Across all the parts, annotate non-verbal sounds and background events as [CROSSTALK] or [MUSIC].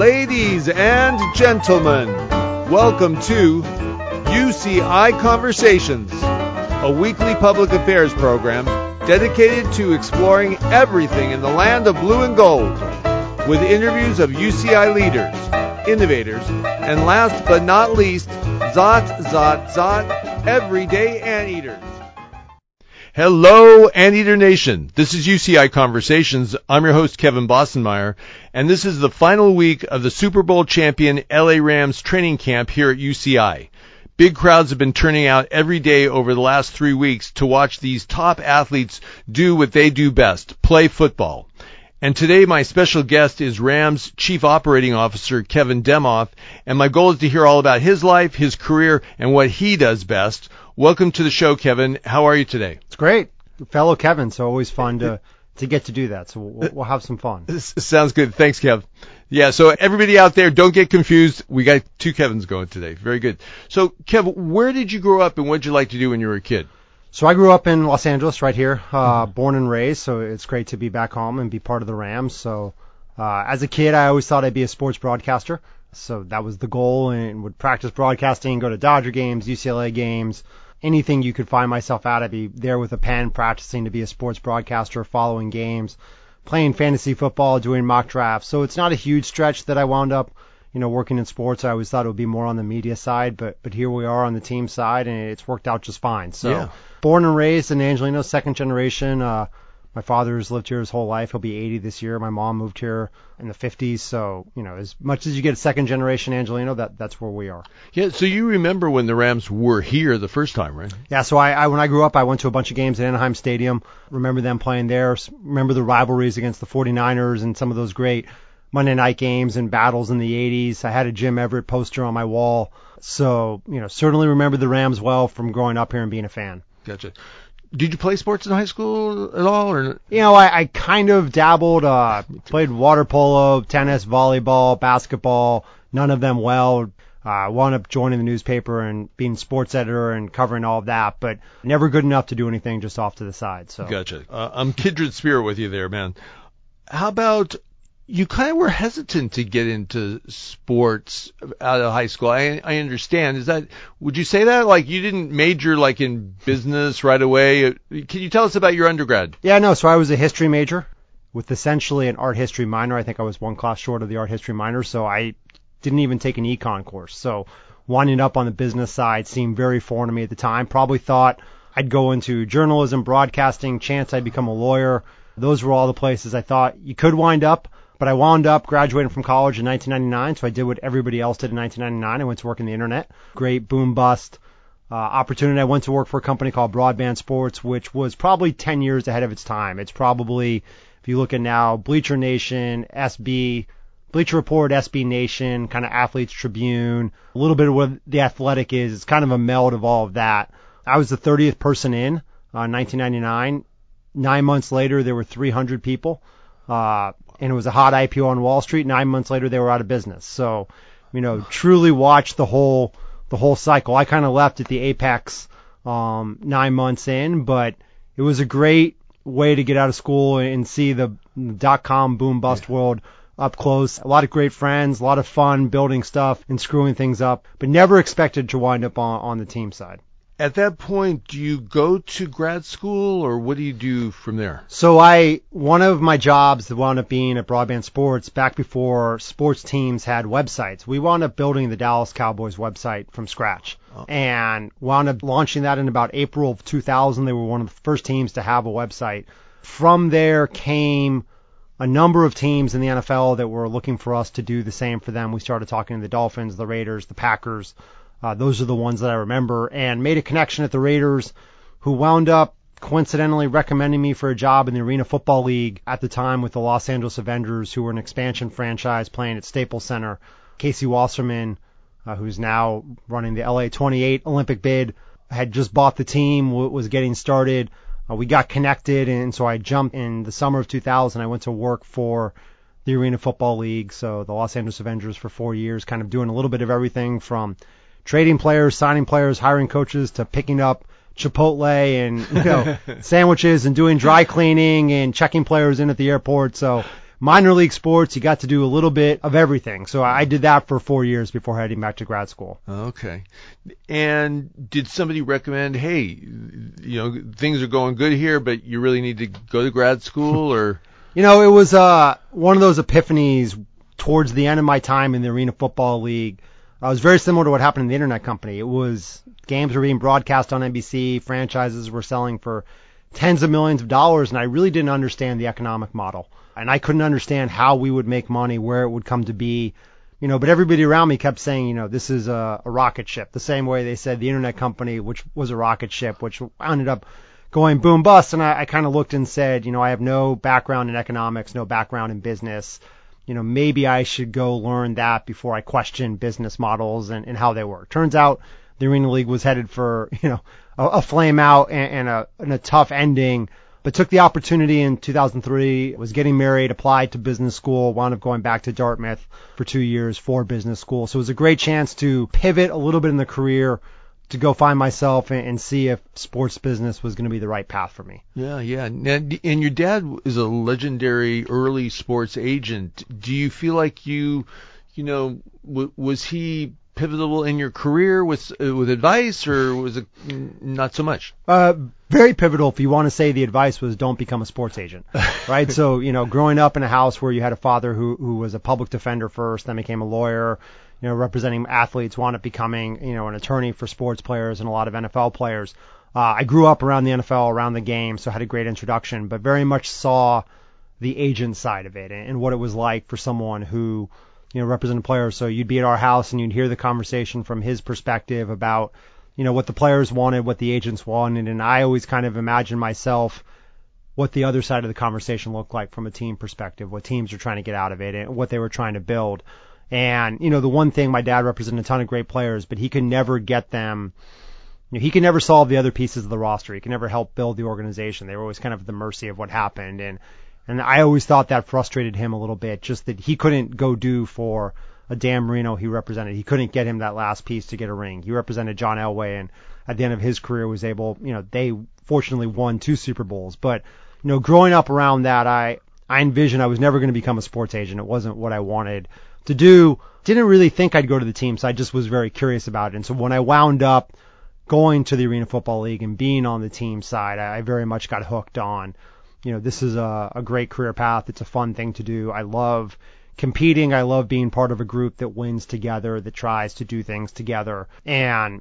Ladies and gentlemen, welcome to UCI Conversations, a weekly public affairs program dedicated to exploring everything in the land of blue and gold, with interviews of UCI leaders, innovators, and last but not least, Zot, Zot, Zot, everyday anteaters. Hello, Anteater Nation. This is UCI Conversations. I'm your host, Kevin Bossenmeyer, and this is the final week of the Super Bowl champion LA Rams training camp here at UCI. Big crowds have been turning out every day over the last three weeks to watch these top athletes do what they do best, play football. And today my special guest is Rams Chief Operating Officer Kevin Demoff, and my goal is to hear all about his life, his career, and what he does best. Welcome to the show, Kevin. How are you today? It's great. Fellow Kevin, so always fun to to get to do that. So we'll, we'll have some fun. [LAUGHS] This sounds good. Thanks, Kev. Yeah, so everybody out there, don't get confused. We got two Kevins going today. Very good. So, Kev, where did you grow up and what did you like to do when you were a kid? So I grew up in Los Angeles, right here, uh, born and raised. So it's great to be back home and be part of the Rams. So uh, as a kid, I always thought I'd be a sports broadcaster. So that was the goal, and would practice broadcasting, go to Dodger games, UCLA games, anything you could find myself at. I'd be there with a pen, practicing to be a sports broadcaster, following games, playing fantasy football, doing mock drafts. So it's not a huge stretch that I wound up you know, working in sports, I always thought it would be more on the media side, but but here we are on the team side, and it's worked out just fine. So, Yeah. born and raised in Angeleno, second generation. Uh, my father's lived here his whole life. He'll be 80 this year. My mom moved here in the 50s, so you know, as much as you get a second generation Angeleno, that that's where we are. Yeah, so you remember when the Rams were here the first time, right? Yeah, so I, I when I grew up, I went to a bunch of games at Anaheim Stadium. Remember them playing there. Remember the rivalries against the 49ers and some of those great Monday night games and battles in the 80s. I had a Jim Everett poster on my wall. So, you know, certainly remember the Rams well from growing up here and being a fan. Gotcha. Did you play sports in high school at all, or You know, I, I kind of dabbled, uh, played water polo, tennis, volleyball, basketball, none of them well. Uh, wound up joining the newspaper and being sports editor and covering all of that, but never good enough to do anything just off to the side. So Gotcha. Uh, I'm kindred spirit with you there, man. How about you kind of were hesitant to get into sports out of high school. I, I understand. Is that, would you say that? Like you didn't major like in business right away? Can you tell us about your undergrad? Yeah, no. So I was a history major with essentially an art history minor. I think I was one class short of the art history minor, so I didn't even take an econ course. So winding up on the business side seemed very foreign to me at the time. Probably thought I'd go into journalism, broadcasting, chance I'd become a lawyer. Those were all the places I thought you could wind up. But I wound up graduating from college in 1999, so I did what everybody else did in 1999. I went to work in the internet. Great boom bust uh, opportunity. I went to work for a company called Broadband Sports, which was probably 10 years ahead of its time. It's probably, if you look at now, Bleacher Nation, SB, Bleacher Report, SB Nation, kind of Athletes Tribune, a little bit of what the athletic is. It's kind of a meld of all of that. I was the 30th person in uh, 1999. Nine months later, there were 300 people. Uh, and it was a hot IPO on Wall Street. Nine months later, they were out of business. So, you know, truly watched the whole the whole cycle. I kind of left at the apex um, nine months in, but it was a great way to get out of school and see the dot com boom bust world up close. A lot of great friends, a lot of fun building stuff and screwing things up, but never expected to wind up on, on the team side. At that point, do you go to grad school or what do you do from there? So I, one of my jobs that wound up being at Broadband Sports back before sports teams had websites. We wound up building the Dallas Cowboys website from scratch oh. and wound up launching that in about April of 2000. They were one of the first teams to have a website. From there came a number of teams in the NFL that were looking for us to do the same for them. We started talking to the Dolphins, the Raiders, the Packers. Uh, those are the ones that I remember and made a connection at the Raiders who wound up coincidentally recommending me for a job in the Arena Football League at the time with the Los Angeles Avengers, who were an expansion franchise playing at Staples Center. Casey Wasserman, uh, who's now running the LA 28 Olympic bid, had just bought the team, w- was getting started. Uh, we got connected, and so I jumped in the summer of 2000. I went to work for the Arena Football League, so the Los Angeles Avengers for four years, kind of doing a little bit of everything from trading players, signing players, hiring coaches to picking up Chipotle and you know [LAUGHS] sandwiches and doing dry cleaning and checking players in at the airport. So minor league sports, you got to do a little bit of everything. So I did that for four years before heading back to grad school. Okay. And did somebody recommend, hey, you know, things are going good here, but you really need to go to grad school or? [LAUGHS] You know, it was uh, one of those epiphanies towards the end of my time in the Arena Football League. Uh, it was very similar to what happened in the internet company. It was games were being broadcast on NBC, franchises were selling for tens of millions of dollars, and I really didn't understand the economic model. And I couldn't understand how we would make money, where it would come to be, you know, but everybody around me kept saying, you know, this is a, a rocket ship, the same way they said the internet company, which was a rocket ship, which ended up going boom bust. And I, I kind of looked and said, you know, I have no background in economics, no background in business. You know, maybe I should go learn that before I question business models and, and how they work. Turns out the Arena League was headed for, [LAUGHS] you know, a, a flame out and, and a, and a tough ending but took the opportunity in 2003, was getting married, applied to business school, wound up going back to Dartmouth for two years for business school. So it was a great chance to pivot a little bit in the career to go find myself and, and see if sports business was going to be the right path for me. Yeah, yeah. And, and your dad is a legendary early sports agent. Do you feel like you, you know, w- was he pivotal in your career with uh, with advice, or was it not so much? Uh, very pivotal. If you want to say the advice was don't become a sports agent, [LAUGHS] right? so you know, growing up in a house where you had a father who who was a public defender first, then became a lawyer, you know, representing athletes, wound up becoming you know an attorney for sports players and a lot of NFL players. Uh, I grew up around the NFL, around the game, so had a great introduction, but very much saw the agent side of it and, what it was like for someone who you know, represent players. So you'd be at our house and you'd hear the conversation from his perspective about, you know, what the players wanted, what the agents wanted, and I always kind of imagine myself what the other side of the conversation looked like from a team perspective, what teams are trying to get out of it, and what they were trying to build. And you know, the one thing my dad represented a ton of great players, but he could never get them. You know, he could never solve the other pieces of the roster. He could never help build the organization. They were always kind of at the mercy of what happened. And and I always thought that frustrated him a little bit, just that he couldn't go do for a Dan Marino he represented. He couldn't get him that last piece to get a ring. He represented John Elway, and at the end of his career was able, you know, they fortunately won two Super Bowls. But you know, growing up around that, I I envisioned I was never going to become a sports agent. It wasn't what I wanted to do. Didn't really think I'd go to the team, so I just was very curious about it. And so when I wound up going to the Arena Football League and being on the team side, I very much got hooked on you know, this is a, a great career path. It's a fun thing to do. I love competing. I love being part of a group that wins together, that tries to do things together and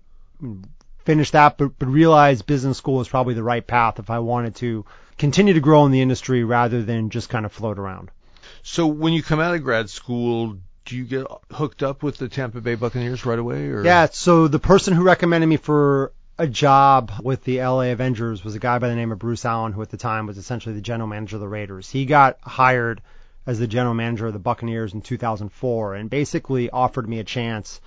finish that, but, but realize business school is probably the right path if I wanted to continue to grow in the industry rather than just kind of float around. So when you come out of grad school, do you get hooked up with the Tampa Bay Buccaneers right away? Or? Yeah. So the person who recommended me for a job with the LA Avengers was a guy by the name of Bruce Allen, who at the time was essentially the general manager of the Raiders. He got hired as the general manager of the Buccaneers in 2004 and basically offered me a chance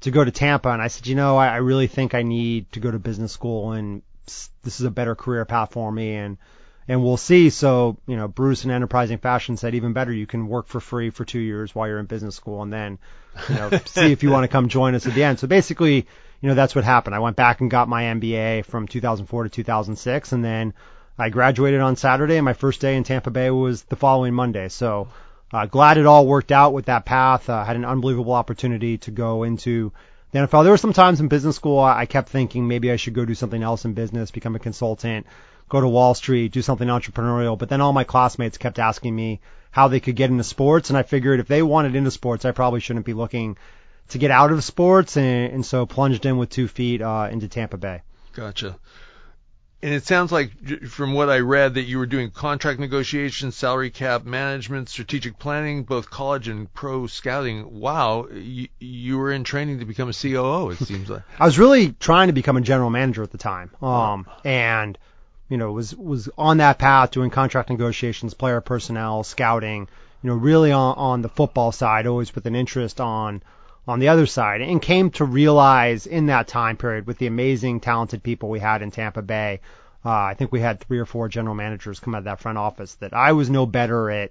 to go to Tampa. And I said, you know, I, I really think I need to go to business school and this is a better career path for me. And, and we'll see. So, you know, Bruce in enterprising fashion said, even better, you can work for free for two years while you're in business school and then, you know, [LAUGHS] see if you want to come join us at the end. So basically, you know, that's what happened. I went back and got my MBA from 2004 to 2006, and then I graduated on Saturday, and my first day in Tampa Bay was the following Monday. So uh, glad it all worked out with that path. Uh, had an unbelievable opportunity to go into the NFL. There were some times in business school I I kept thinking maybe I should go do something else in business, become a consultant, go to Wall Street, do something entrepreneurial. But then all my classmates kept asking me how they could get into sports, and I figured if they wanted into sports, I probably shouldn't be looking to get out of sports, and, and so plunged in with two feet uh, into Tampa Bay. Gotcha. And it sounds like, from what I read, that you were doing contract negotiations, salary cap management, strategic planning, both college and pro scouting. Wow, you, you were in training to become a COO. It seems like. [LAUGHS] I was really trying to become a general manager at the time, um, and you know was was on that path doing contract negotiations, player personnel, scouting. You know, really on on the football side, always with an interest on on the other side, and came to realize in that time period with the amazing, talented people we had in Tampa Bay. Uh, I think we had three or four general managers come out of that front office that I was no better at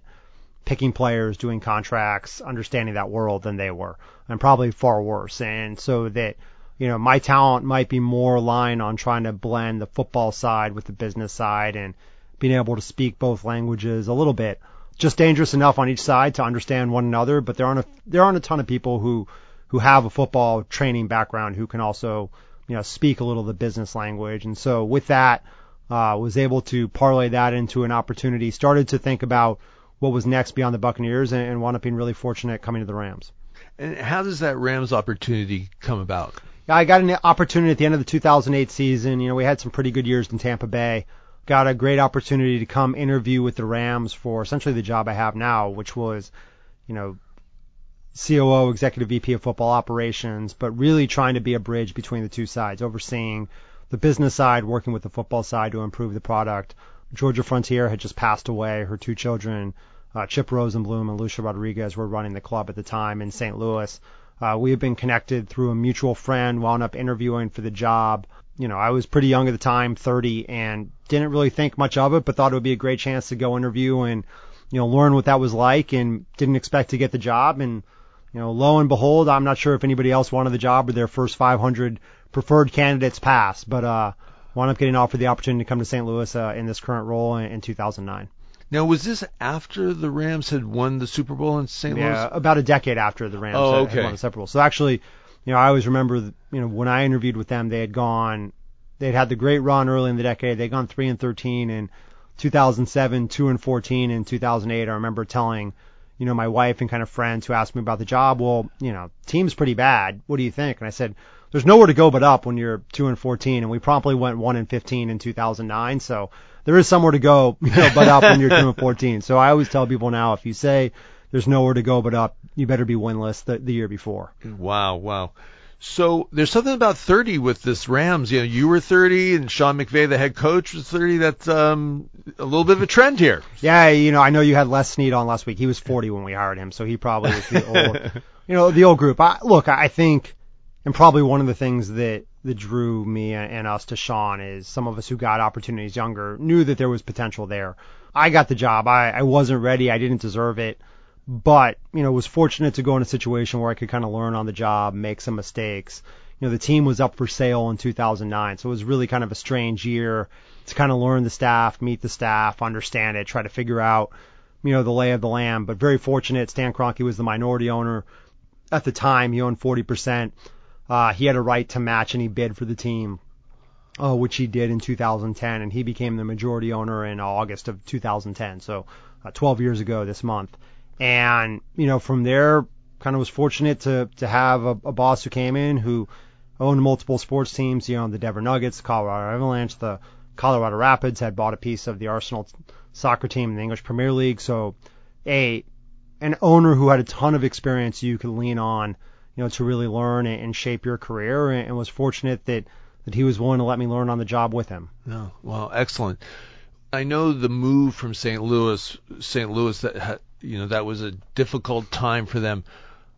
picking players, doing contracts, understanding that world than they were, and probably far worse. And so that, you know, my talent might be more aligned on trying to blend the football side with the business side and being able to speak both languages a little bit. Just dangerous enough on each side to understand one another, but there aren't a, there aren't a ton of people who who have a football training background who can also, you know, speak a little of the business language. And so with that, uh, was able to parlay that into an opportunity, started to think about what was next beyond the Buccaneers and, and wound up being really fortunate coming to the Rams. And how does that Rams opportunity come about? I got an opportunity at the end of the 2008 season. You know, we had some pretty good years in Tampa Bay. Got a great opportunity to come interview with the Rams for essentially the job I have now, which was, you know, COO, Executive VP of Football Operations, but really trying to be a bridge between the two sides, overseeing the business side, working with the football side to improve the product. Georgia Frontiere had just passed away. Her two children, uh, Chip Rosenbloom and Lucia Rodriguez, were running the club at the time in St. Louis. Uh, we had been connected through a mutual friend, wound up interviewing for the job. You know, I was pretty young at the time, 30, and didn't really think much of it, but thought it would be a great chance to go interview and, you know, learn what that was like and didn't expect to get the job. And, you know, lo and behold, I'm not sure if anybody else wanted the job or their first 500 preferred candidates passed, but, uh, wound up getting offered the opportunity to come to St. Louis, uh, in this current role in, in 2009. Now, was this after the Rams had won the Super Bowl in St. Yeah, Louis? about a decade after the Rams Oh, okay. had won the Super Bowl. So actually, you know, I always remember, you know, when I interviewed with them, they had gone, they'd had the great run early in the decade. They'd gone three and 13 in 2007, two and 14 in 2008. I remember telling, you know, my wife and kind of friends who asked me about the job, well, you know, team's pretty bad. What do you think? And I said, there's nowhere to go but up when you're two and 14, and we promptly went one and 15 in 2009. So there is somewhere to go, [LAUGHS] you know, but up when you're [LAUGHS] two and 14. So I always tell people now, if you say there's nowhere to go but up, you better be winless the, the year before. Wow, wow. So there's something about 30 with this Rams. You know, you were 30 and Sean McVay, the head coach, was 30. That's um, a little bit of a trend here. Yeah, you know, I know you had Les Snead on last week. He was 40 when we hired him, so he probably was the old, [LAUGHS] you know, the old group. I, look, I think, and probably one of the things that that drew me and us to Sean is some of us who got opportunities younger knew that there was potential there. I got the job. I, I wasn't ready. I didn't deserve it. But, you know, was fortunate to go in a situation where I could kind of learn on the job, make some mistakes. You know, the team was up for sale in 2009, so it was really kind of a strange year to kind of learn the staff, meet the staff, understand it, try to figure out, you know, the lay of the land. But very fortunate, Stan Kroenke was the minority owner at the time. He owned 40%. Uh, he had a right to match any bid for the team, uh, which he did in 2010, and he became the majority owner in August of 2010. So, uh, 12 years ago this month. And, you know, from there, kind of was fortunate to, to have a, a boss who came in who owned multiple sports teams. You know, the Denver Nuggets, Colorado Avalanche, the Colorado Rapids had bought a piece of the Arsenal soccer team in the English Premier League. So, a, an owner who had a ton of experience you could lean on, you know, to really learn and, shape your career and, was fortunate that, that he was willing to let me learn on the job with him. No, well, excellent. I know the move from St. Louis, St. Louis, that ha- you know that was a difficult time for them.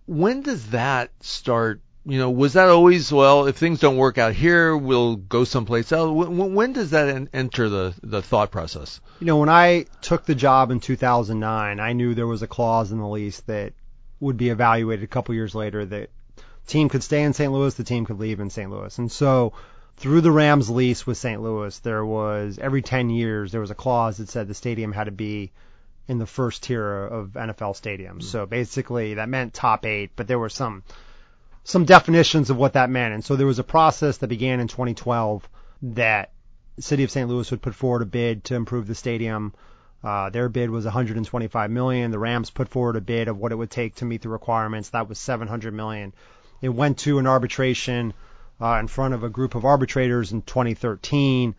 When does that start? You know, was that always well? If things don't work out here, we'll go someplace else. When, when does that en- enter the the thought process? You know, when I took the job in 2009, I knew there was a clause in the lease that would be evaluated a couple years later that team could stay in St. Louis, the team could leave in St. Louis. And so through the Rams lease with St. Louis, there was every 10 years there was a clause that said the stadium had to be in the first tier of NFL stadiums. Mm-hmm. So basically that meant top 8, but there were some some definitions of what that meant. And so there was a process that began in 2012 that city of St. Louis would put forward a bid to improve the stadium. Uh, their bid was 125 million. The Rams put forward a bid of what it would take to meet the requirements. That was 700 million. It went to an arbitration uh, in front of a group of arbitrators in 2013.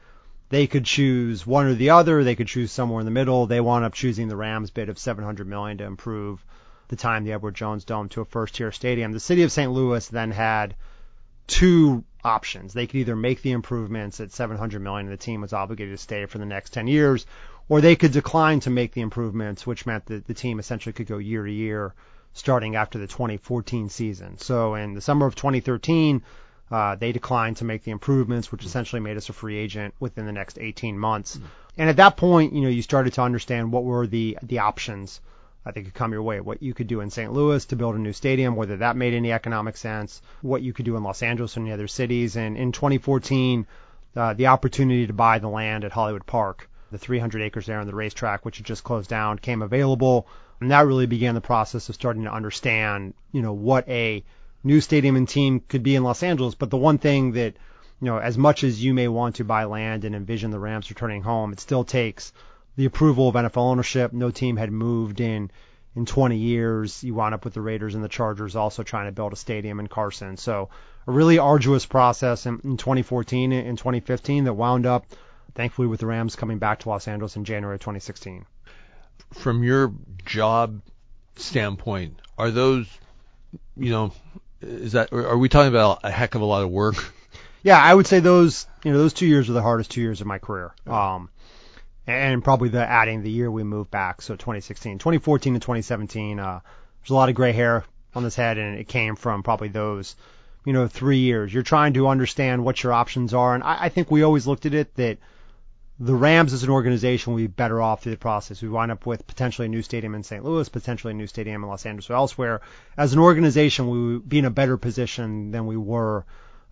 They could choose one or the other. They could choose somewhere in the middle. They wound up choosing the Rams bid of 700 million to improve the time the Edward Jones Dome to a first tier stadium. The city of St. Louis then had two options. They could either make the improvements at 700 million and the team was obligated to stay for the next 10 years, or they could decline to make the improvements, which meant that the team essentially could go year to year starting after the 2014 season. So in the summer of 2013, uh, they declined to make the improvements, which essentially made us a free agent within the next 18 months. And at that point, you know, you started to understand what were the the options that could come your way. What you could do in St. Louis to build a new stadium, whether that made any economic sense, what you could do in Los Angeles or any other cities. And in 2014, uh, the opportunity to buy the land at Hollywood Park, the 300 acres there on the racetrack, which had just closed down, came available. And that really began the process of starting to understand, you know, what a new stadium and team could be in Los Angeles. But the one thing that, you know, as much as you may want to buy land and envision the Rams returning home, it still takes the approval of NFL ownership. No team had moved in in 20 years. You wound up with the Raiders and the Chargers also trying to build a stadium in Carson. So a really arduous process in, in 2014 and 2015 that wound up, thankfully, with the Rams coming back to Los Angeles in January 2016. From your job standpoint, are those, you know, is that are we talking about a heck of a lot of work? [LAUGHS] Yeah, I would say those, you know, those two years were the hardest two years of my career. Um, and probably the adding the year we moved back, so 2016, 2014 and 2017. Uh, there's a lot of gray hair on this head, and it came from probably those, you know, three years. You're trying to understand what your options are, and I, I think we always looked at it that the Rams as an organization would be better off through the process. We wind up with potentially a new stadium in St. Louis, potentially a new stadium in Los Angeles or elsewhere. As an organization, we would be in a better position than we were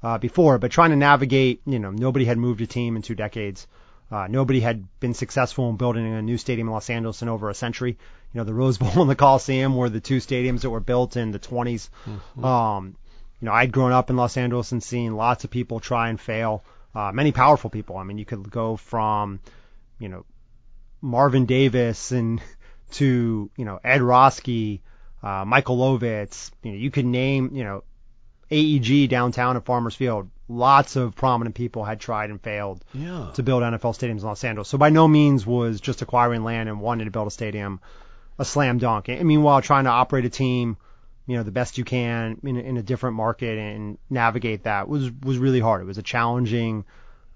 uh, before. But trying to navigate, you know, nobody had moved a team in two decades. Uh, nobody had been successful in building a new stadium in Los Angeles in over a century. You know, the Rose Bowl [LAUGHS] and the Coliseum were the two stadiums that were built in the 20s. Mm-hmm. Um, you know, I'd grown up in Los Angeles and seen lots of people try and fail. Uh, many powerful people. I mean, you could go from, you know, Marvin Davis and [LAUGHS] to, you know, Ed Roski, uh, Michael Ovitz. You know, you could name, you know, AEG downtown at Farmers Field lots of prominent people had tried and failed yeah. to build NFL stadiums in Los Angeles. So by no means was just acquiring land and wanting to build a stadium a slam dunk. And meanwhile, trying to operate a team, you know, the best you can in, in a different market and navigate that was was really hard. It was a challenging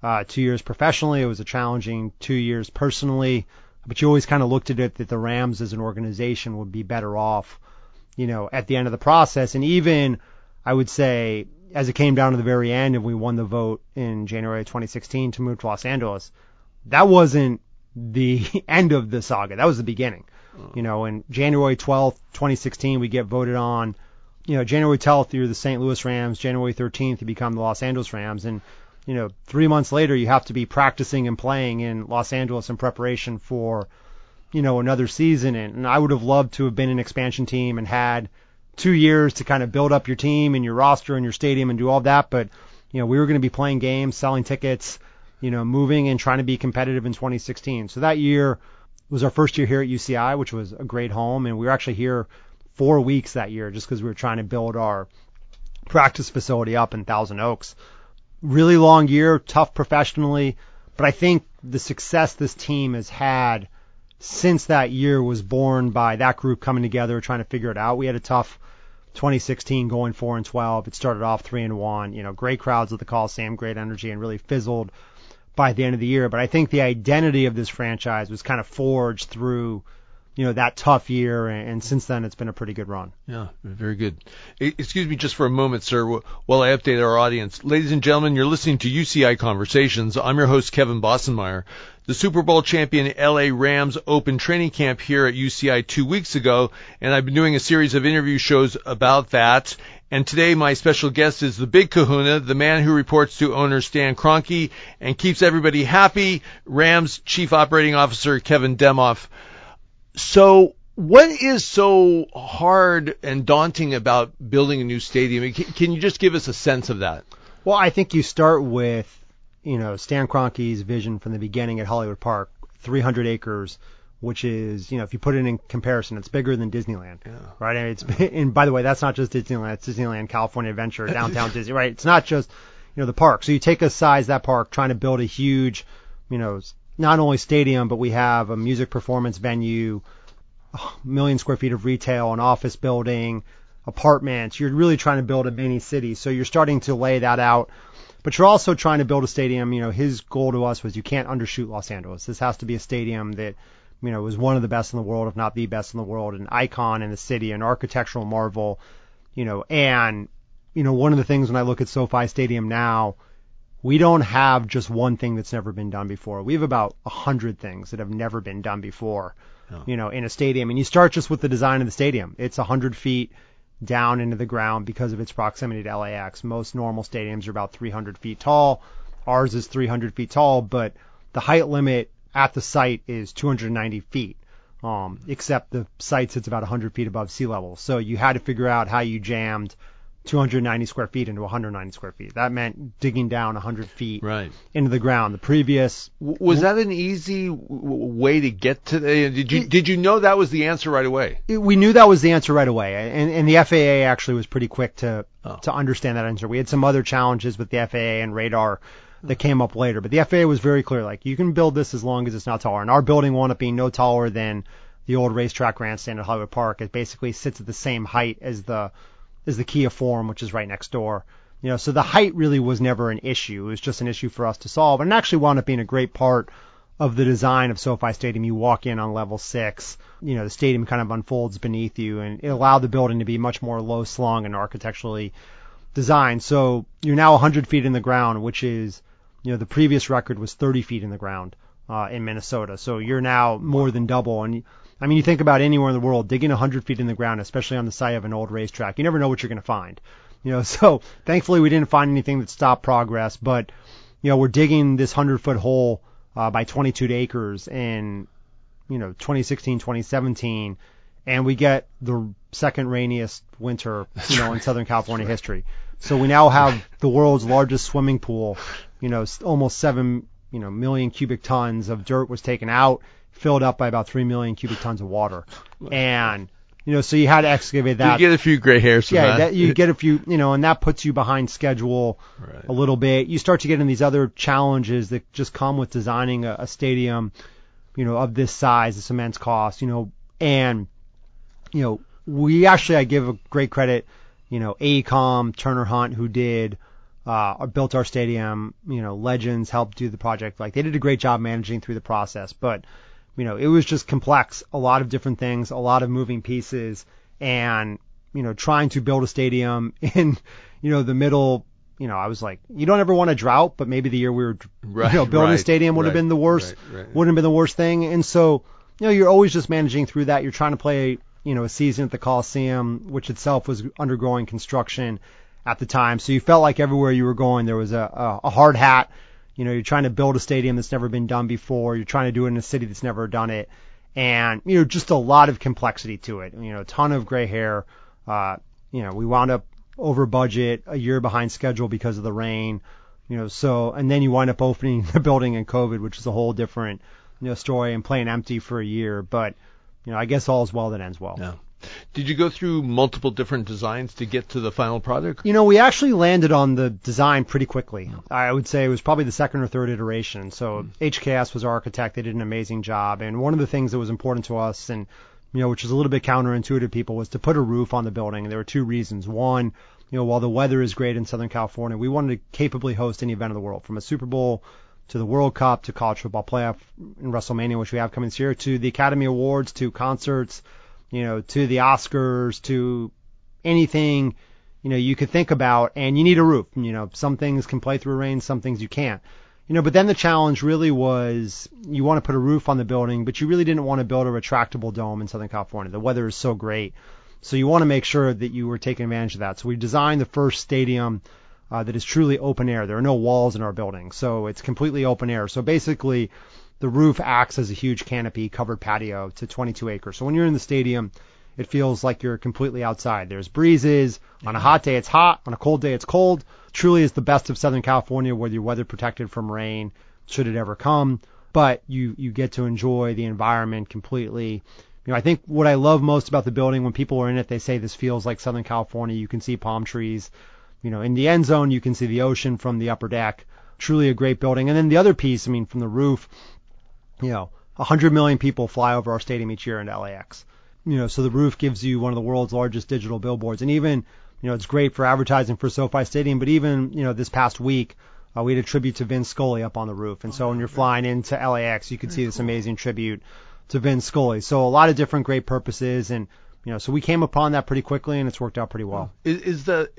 uh, two years professionally. It was a challenging two years personally. But you always kind of looked at it that the Rams as an organization would be better off, you know, at the end of the process. And even I would say as it came down to the very end and we won the vote in January 2016 to move to Los Angeles, that wasn't the [LAUGHS] end of the saga. That was the beginning. You know, in January 12th, 2016, we get voted on. You know, January 12th, you're the St. Louis Rams. January 13th, you become the Los Angeles Rams. And, you know, three months later, you have to be practicing and playing in Los Angeles in preparation for, you know, another season. And, and I would have loved to have been an expansion team and had – two years to kind of build up your team and your roster and your stadium and do all that. But, you know, we were going to be playing games, selling tickets, you know, moving and trying to be competitive in 2016. So that year was our first year here at UCI, which was a great home. And we were actually here four weeks that year just because we were trying to build our practice facility up in Thousand Oaks. Really long year, tough professionally. But I think the success this team has had since that year was born by that group coming together, trying to figure it out. We had a tough 2016 going 4 and 12. It started off 3 and 1. You know, great crowds at the Coliseum, great energy, and really fizzled by the end of the year. But I think the identity of this franchise was kind of forged through you know that tough year, and since then it's been a pretty good run. Yeah, very good. Excuse me just for a moment, sir, while I update our audience. Ladies and gentlemen, you're listening to UCI Conversations. I'm your host, Kevin Bossenmeyer. The Super Bowl champion LA Rams opened training camp here at UCI two weeks ago, and I've been doing a series of interview shows about that. And today my special guest is the big kahuna, the man who reports to owner Stan Kroenke and keeps everybody happy, Rams Chief Operating Officer Kevin Demoff. So what is so hard and daunting about building a new stadium? Can, you just give us a sense of that? Well, I think you start with, you know, Stan Kroenke's vision from the beginning at Hollywood Park, 300 acres, which is, you know, if you put it in comparison, it's bigger than Disneyland, Yeah. right? And it's, and by the way, that's not just Disneyland, it's Disneyland, California Adventure, downtown [LAUGHS] Disney, right? It's not just, you know, the park. So you take a size that park, trying to build a huge, you know, not only stadium, but we have a music performance venue, a million square feet of retail, an office building, apartments. You're really trying to build a mini city. So you're starting to lay that out. But you're also trying to build a stadium. You know, his goal to us was you can't undershoot Los Angeles. This has to be a stadium that, you know, is one of the best in the world, if not the best in the world, an icon in the city, an architectural marvel, you know, and, you know, one of the things when I look at SoFi Stadium now, we don't have just one thing that's never been done before. We have about a hundred things that have never been done before, you know, in a stadium. And you start just with the design of the stadium. It's a hundred feet down into the ground because of its proximity to LAX. Most normal stadiums are about 300 feet tall. Ours is 300 feet tall, but the height limit at the site is 290 feet. Um, except the site sits about 100 feet above sea level. So you had to figure out how you jammed 290 square feet into 190 square feet. That meant digging down 100 feet Right. into the ground. The previous Was that an easy w- w- way to get to? The, did you did you know that was the answer right away? it- we knew that was the answer right away, and, and the FAA actually was pretty quick to Oh. to understand that answer. We had some other challenges with the FAA and radar that came up later, but the FAA was very clear. Like you can build this as long as it's not taller, and our building wound up being no taller than the old racetrack grandstand at Hollywood Park. It basically sits at the same height as the as the Kia Forum, which is right next door. You know, so the height really was never an issue. It was just an issue for us to solve, and it actually wound up being a great part of the design of SoFi Stadium. You walk in on level six, you know, the stadium kind of unfolds beneath you, and it allowed the building to be much more low slung and architecturally designed. So you're now 100 feet in the ground, which is, you know, the previous record was 30 feet in the ground uh, in Minnesota. So you're now more than double. And I mean, you think about anywhere in the world, digging 100 feet in the ground, especially on the site of an old racetrack, you never know what you're going to find. You know, [LAUGHS] so thankfully we didn't find anything that stopped progress, but you know, we're digging this 100 foot hole uh, by 22 acres in, you know, 2016, 2017, and we get the second rainiest winter, you know, in Southern California history. So we now have the world's largest swimming pool, you know, almost seven, you know, million cubic tons of dirt was taken out, filled up by about three million cubic tons of water, and you know, so you had to excavate that. you get a few gray hairs from Yeah, that. that, you [LAUGHS] get a few, you know, and that puts you behind schedule Right. a little bit. You start to get in these other challenges that just come with designing a, a stadium, you know, of this size, this immense cost, you know, and, you know, we actually, I give a great credit, you know, AECOM, Turner Hunt, who did, uh, built our stadium, you know, Legends helped do the project. Like they did a great job managing through the process, but, you know, it was just complex, a lot of different things, a lot of moving pieces, and, you know, trying to build a stadium [LAUGHS] in, you know, the middle, you know, I was like, you don't ever want a drought, but maybe the year we were, Right, you know, building right, a stadium would have been the worst, right, right. wouldn't have been the worst thing. And so, you know, you're always just managing through that. You're trying to play, you know, a season at the Coliseum, which itself was undergoing construction at the time. So you felt like everywhere you were going, there was a, a, a hard hat. You know, you're trying to build a stadium that's never been done before. You're trying to do it in a city that's never done it. And, you know, just a lot of complexity to it. You know, a ton of gray hair. Uh, you know, we wound up over budget, a year behind schedule because of the rain. You know, so, and then you wind up opening [LAUGHS] the building in COVID, which is a whole different, you know, story and playing empty for a year. But, you know, I guess all is well that ends well. Yeah. Did you go through multiple different designs to get to the final product? You know, we actually landed on the design pretty quickly. I would say it was probably the second or third iteration. So hmm. HKS was our architect. They did an amazing job. And one of the things that was important to us and, you know, which is a little bit counterintuitive to people was to put a roof on the building. And there were two reasons. One, you know, while the weather is great in Southern California, we wanted to capably host any event in the world from a Super Bowl to the World Cup to college football playoff and WrestleMania, which we have coming this year, to the Academy Awards, to concerts, you know, to the Oscars, to anything, you know, you could think about, and you need a roof. You know, some things can play through rain, some things you can't. You know, but then the challenge really was you want to put a roof on the building, but you really didn't want to build a retractable dome in Southern California. The weather is so great. So you want to make sure that you were taking advantage of that. So we designed the first stadium uh, that is truly open air. There are no walls in our building, so it's completely open air. So basically, the roof acts as a huge canopy covered patio to 22 acres. So when you're in the stadium, it feels like you're completely outside. There's breezes. On a hot day, it's hot. On a cold day, it's cold. Truly is the best of Southern California where you're weather protected from rain should it ever come. But you, you get to enjoy the environment completely. You know, I think what I love most about the building when people are in it, they say this feels like Southern California. You can see palm trees. You know, in the end zone, you can see the ocean from the upper deck. Truly a great building. And then the other piece, I mean, from the roof, you know, 100 million people fly over our stadium each year into LAX. You know, so the roof gives you one of the world's largest digital billboards. And even, you know, it's great for advertising for SoFi Stadium, but even, you know, this past week, uh, we had a tribute to Vin Scully up on the roof. And so when you're flying into LAX, you could see this amazing tribute to Vin Scully. So a lot of different great purposes. And, you know, so we came upon that pretty quickly and it's worked out pretty well. Is, is the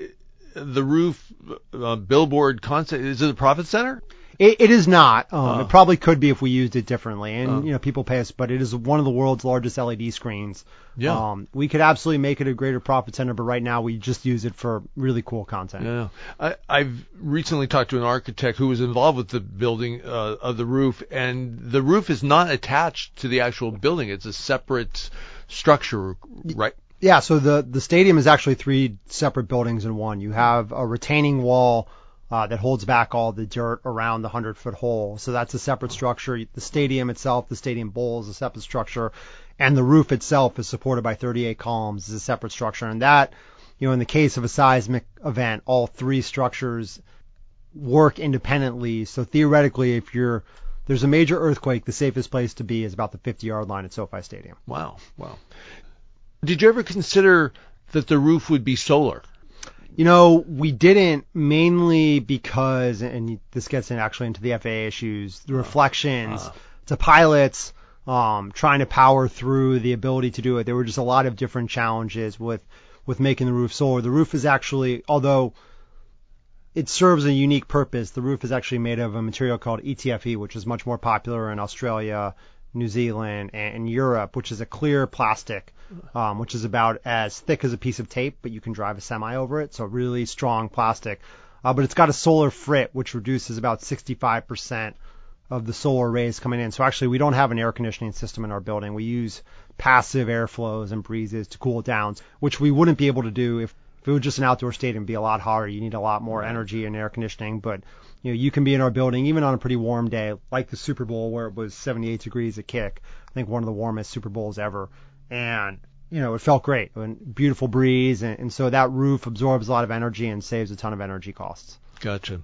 the roof uh, billboard concept is it a profit center? It, it is not. Um, Oh. It probably could be if we used it differently, and Oh. you know people pay us. But it is one of the world's largest LED screens. Yeah. Um, we could absolutely make it a greater profit center, but right now we just use it for really cool content. Yeah, I, I've recently talked to an architect who was involved with the building uh, of the roof, and the roof is not attached to the actual building; it's a separate structure, right? Yeah, so the the stadium is actually three separate buildings in one. You have a retaining wall uh, that holds back all the dirt around the hundred foot hole, so that's a separate structure. The stadium itself, the stadium bowl, is a separate structure, and the roof itself is supported by 38 columns, is a separate structure. And that, you know, in the case of a seismic event, all three structures work independently. So theoretically, if you're there's a major earthquake, the safest place to be is about the 50 yard line at SoFi Stadium. Wow, wow. Did you ever consider that the roof would be solar? You know, we didn't mainly because, and this gets in actually into the FAA issues, the reflections to pilots, um, trying to power through the ability to do it. There were just a lot of different challenges with, with making the roof solar. The roof is actually, although it serves a unique purpose, the roof is actually made of a material called ETFE, which is much more popular in Australia, New Zealand, and, and Europe, which is a clear plastic, um, which is about as thick as a piece of tape, but you can drive a semi over it. So really strong plastic. Uh, but it's got a solar frit, which reduces about 65% of the solar rays coming in. So actually, we don't have an air conditioning system in our building. We use passive airflows and breezes to cool it down, which we wouldn't be able to do if, if it was just an outdoor stadium. It'd be a lot hotter. You need a lot more energy and air conditioning. But you know, you can be in our building even on a pretty warm day, like the Super Bowl where it was 78 degrees at kick. I think one of the warmest Super Bowls ever. And you know, it felt great. And beautiful breeze, and, and so that roof absorbs a lot of energy and saves a ton of energy costs. Gotcha.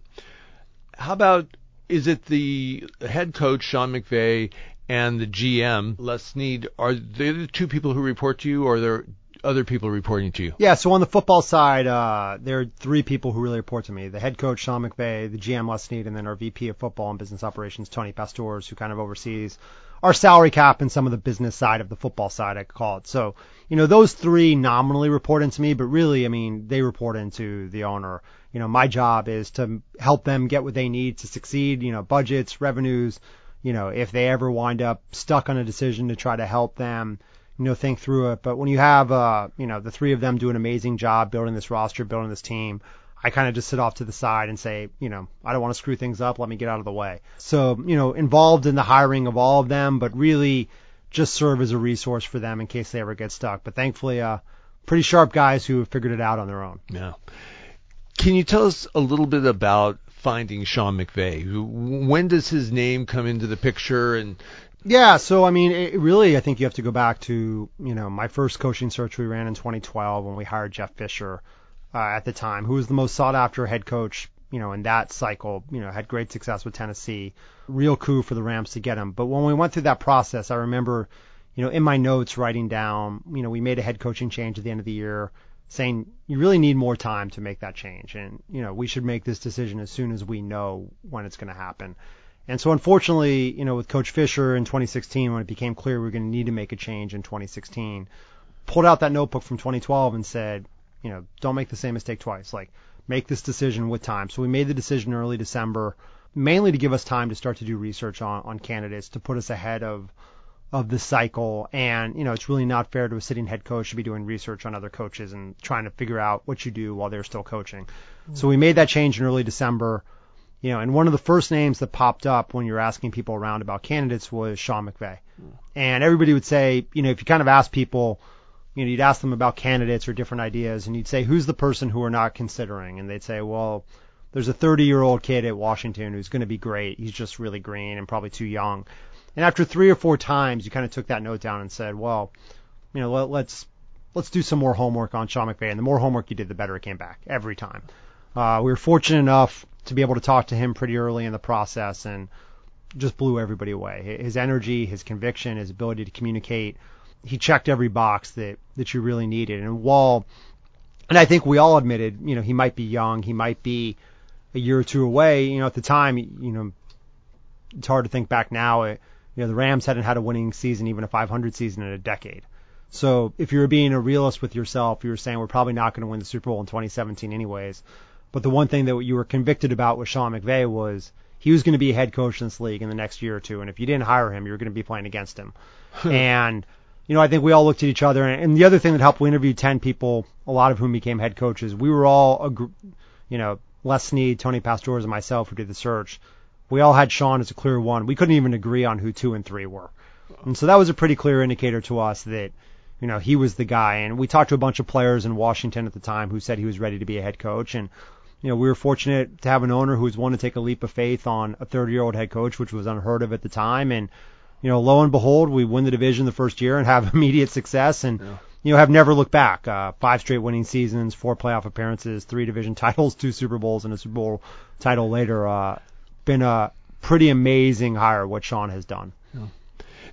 How about is it the head coach Sean McVay and the GM Les Snead? Are they the two people who report to you, or are there other people reporting to you? Yeah, so on the football side, uh, there are three people who really report to me. The head coach, Sean McVay, the GM, Les Snead, and then our VP of football and business operations, Tony Pastoors, who kind of oversees our salary cap and some of the business side of the football side, I call it. So, you know, those three nominally report into me, but really, I mean, they report into the owner. You know, my job is to help them get what they need to succeed, you know, budgets, revenues, you know, if they ever wind up stuck on a decision to try to help them, you know, think through it. But when you have, uh, you know, the three of them do an amazing job building this roster, building this team, I kind of just sit off to the side and say, you know, I don't want to screw things up. Let me get out of the way. So, you know, involved in the hiring of all of them, but really just serve as a resource for them in case they ever get stuck. But thankfully, uh, pretty sharp guys who have figured it out on their own. Yeah. Can you tell us a little bit about finding Sean McVay? When does his name come into the picture? And Yeah, so I mean, it really, I think you have to go back to, you know, my first coaching search we ran in 2012 when we hired Jeff Fisher uh, at the time, who was the most sought after head coach, you know, in that cycle, you know, had great success with Tennessee. Real coup for the Rams to get him. But when we went through that process, I remember, you know, in my notes writing down, you know, we made a head coaching change at the end of the year saying you really need more time to make that change. And, you know, we should make this decision as soon as we know when it's going to happen. And so unfortunately, you know, with Coach Fisher in 2016, when it became clear we were going to need to make a change in 2016, pulled out that notebook from 2012 and said, you know, don't make the same mistake twice. Like, make this decision with time. So we made the decision early December, mainly to give us time to start to do research on, on candidates to put us ahead of of the cycle. And, you know, it's really not fair to a sitting head coach to be doing research on other coaches and trying to figure out what you do while they're still coaching. Mm-hmm. So we made that change in early December. You know, and one of the first names that popped up when you were asking people around about candidates was Sean McVay. Mm. And everybody would say, you know, if you kind of ask people, you know, you'd ask them about candidates or different ideas, and you'd say, who's the person who we're not considering? And they'd say, well, there's a 30 year old kid at Washington who's going to be great. He's just really green and probably too young. And after three or four times, you kind of took that note down and said, well, you know, let, let's let's do some more homework on Sean McVay. And the more homework you did, the better it came back every time. Uh, we were fortunate enough to be able to talk to him pretty early in the process and just blew everybody away. His energy, his conviction, his ability to communicate, he checked every box that, that you really needed. And while, and I think we all admitted, you know, he might be young, he might be a year or two away, you know, at the time, you know, it's hard to think back now. It, you know, the Rams hadn't had a winning season, even a 500 season in a decade. So if you were being a realist with yourself, you were saying we're probably not going to win the Super Bowl in 2017 anyways. But the one thing that you were convicted about with Sean McVay was he was going to be a head coach in this league in the next year or two, and if you didn't hire him, you were going to be playing against him. and you know, I think we all looked at each other, and, the other thing that helped, we interviewed 10 people, a lot of whom became head coaches. We were all, a, gr- you know, Les Snead, Tony Pastoors, and myself who did the search. We all had Sean as a clear one. We couldn't even agree on who two and three were. And so that was a pretty clear indicator to us that, you know, he was the guy. And we talked to a bunch of players in Washington at the time who said he was ready to be a head coach. And, you know, we were fortunate to have an owner who was willing to take a leap of faith on a 30 year old head coach, which was unheard of at the time. And, you know, lo and behold, we win the division the first year and have [LAUGHS] immediate success and, yeah. you know, have never looked back. Uh, five straight winning seasons, four playoff appearances, three division [LAUGHS] titles, two Super Bowls, and a Super Bowl title later. Uh, been a pretty amazing hire what Sean has done. Yeah.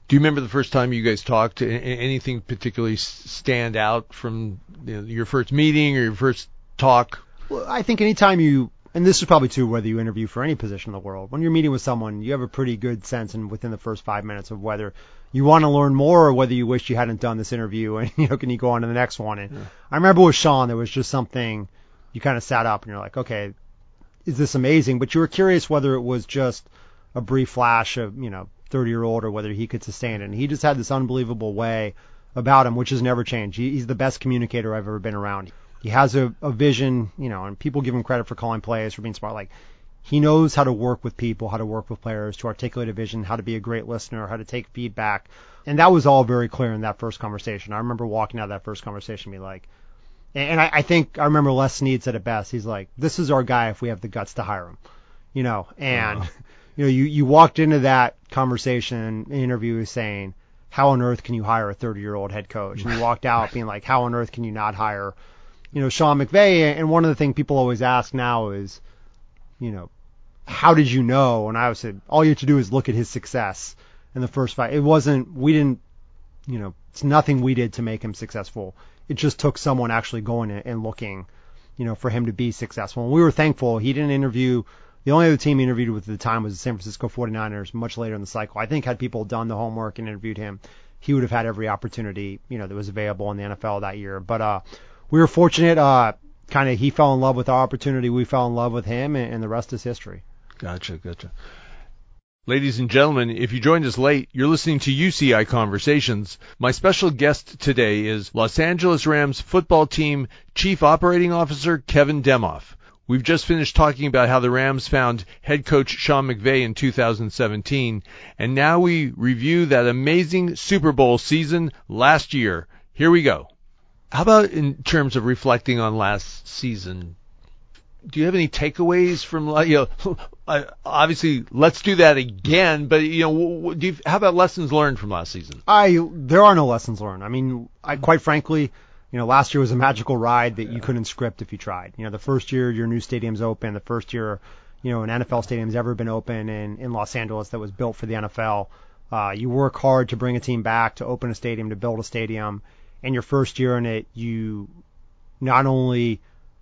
Do you remember the first time you guys talked? Anything particularly stand out from you know, your first meeting or your first talk? Well, I think anytime you and this is probably true whether you interview for any position in the world. When you're meeting with someone, you have a pretty good sense and within the first five minutes of whether you want to learn more or whether you wish you hadn't done this interview and [LAUGHS] you know can you go on to the next one. And yeah. I remember with Sean, there was just something you kind of sat up and you're like, okay, is this amazing? But you were curious whether it was just a brief flash of you know 30 year old or whether he could sustain it. And he just had this unbelievable way about him, which has never changed. He, he's the best communicator I've ever been around he has a, a vision, you know, and people give him credit for calling plays, for being smart. Like, he knows how to work with people, how to work with players, to articulate a vision, how to be a great listener, how to take feedback. And that was all very clear in that first conversation. I remember walking out of that first conversation and be like, and I, I think I remember Les Snead said it best. He's like, this is our guy if we have the guts to hire him, you know, and, uh-huh. [LAUGHS] you know, you, you walked into that conversation interview saying, how on earth can you hire a 30 year old head coach? And you walked out being like, how on earth can you not hire you know, Sean McVay. And one of the things people always ask now is, you know, how did you know? And I say, all you have to do is look at his success in the first fight. It wasn't, we didn't, you know, it's nothing we did to make him successful. It just took someone actually going and looking, you know, for him to be successful. And we were thankful. He didn't interview, the only other team he interviewed with at the time was the San Francisco 49ers much later in the cycle. I think had people done the homework and interviewed him, he would have had every opportunity, you know, that was available in the NFL that year. But, uh, we were fortunate. Uh, kind of he fell in love with our opportunity. We fell in love with him, and, and the rest is history. Gotcha, gotcha. Ladies and gentlemen, if you joined us late, you're listening to UCI Conversations. My special guest today is Los Angeles Rams football team Chief Operating Officer Kevin Demoff. We've just finished talking about how the Rams found head coach Sean McVay in 2017, and now we review that amazing Super Bowl season last year. Here we go. How about in terms of reflecting on last season? Do you have any takeaways from you know? [LAUGHS] Obviously, let's do that again. But you know, do you, how about lessons learned from last season? I there are no lessons learned. I mean, I quite frankly, you know, last year was a magical ride that you couldn't script if you tried. You know, the first year your new stadium's open, the first year, you know, an NFL stadium's ever been open in in Los Angeles that was built for the NFL. Uh, you work hard to bring a team back, to open a stadium, to build a stadium and your first year in it, you not only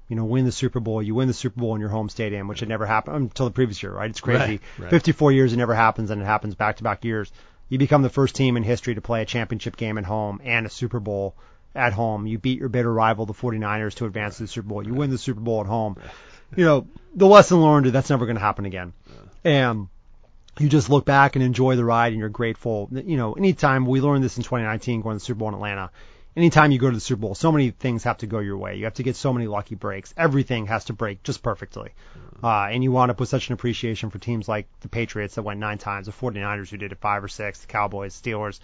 you know win the Super Bowl, you win the Super Bowl in your home stadium, which had never happened um, until the previous year, right? It's crazy. Right, right. 54 years it never happens, and it happens back to back years. You become the first team in history to play a championship game at home and a Super Bowl at home. You beat your bitter rival, the 49ers, to advance to the Super Bowl. You win the Super Bowl at home. You know, the lesson learned is that's never going to happen again. And you just look back and enjoy the ride and you're grateful. You know, anytime we learned this in 2019 going to the Super Bowl in Atlanta, anytime you go to the Super Bowl, so many things have to go your way. You have to get so many lucky breaks. Everything has to break just perfectly. Uh, and you wind up with such an appreciation for teams like the Patriots that went nine times, the 49ers who did it five or six, the Cowboys, Steelers,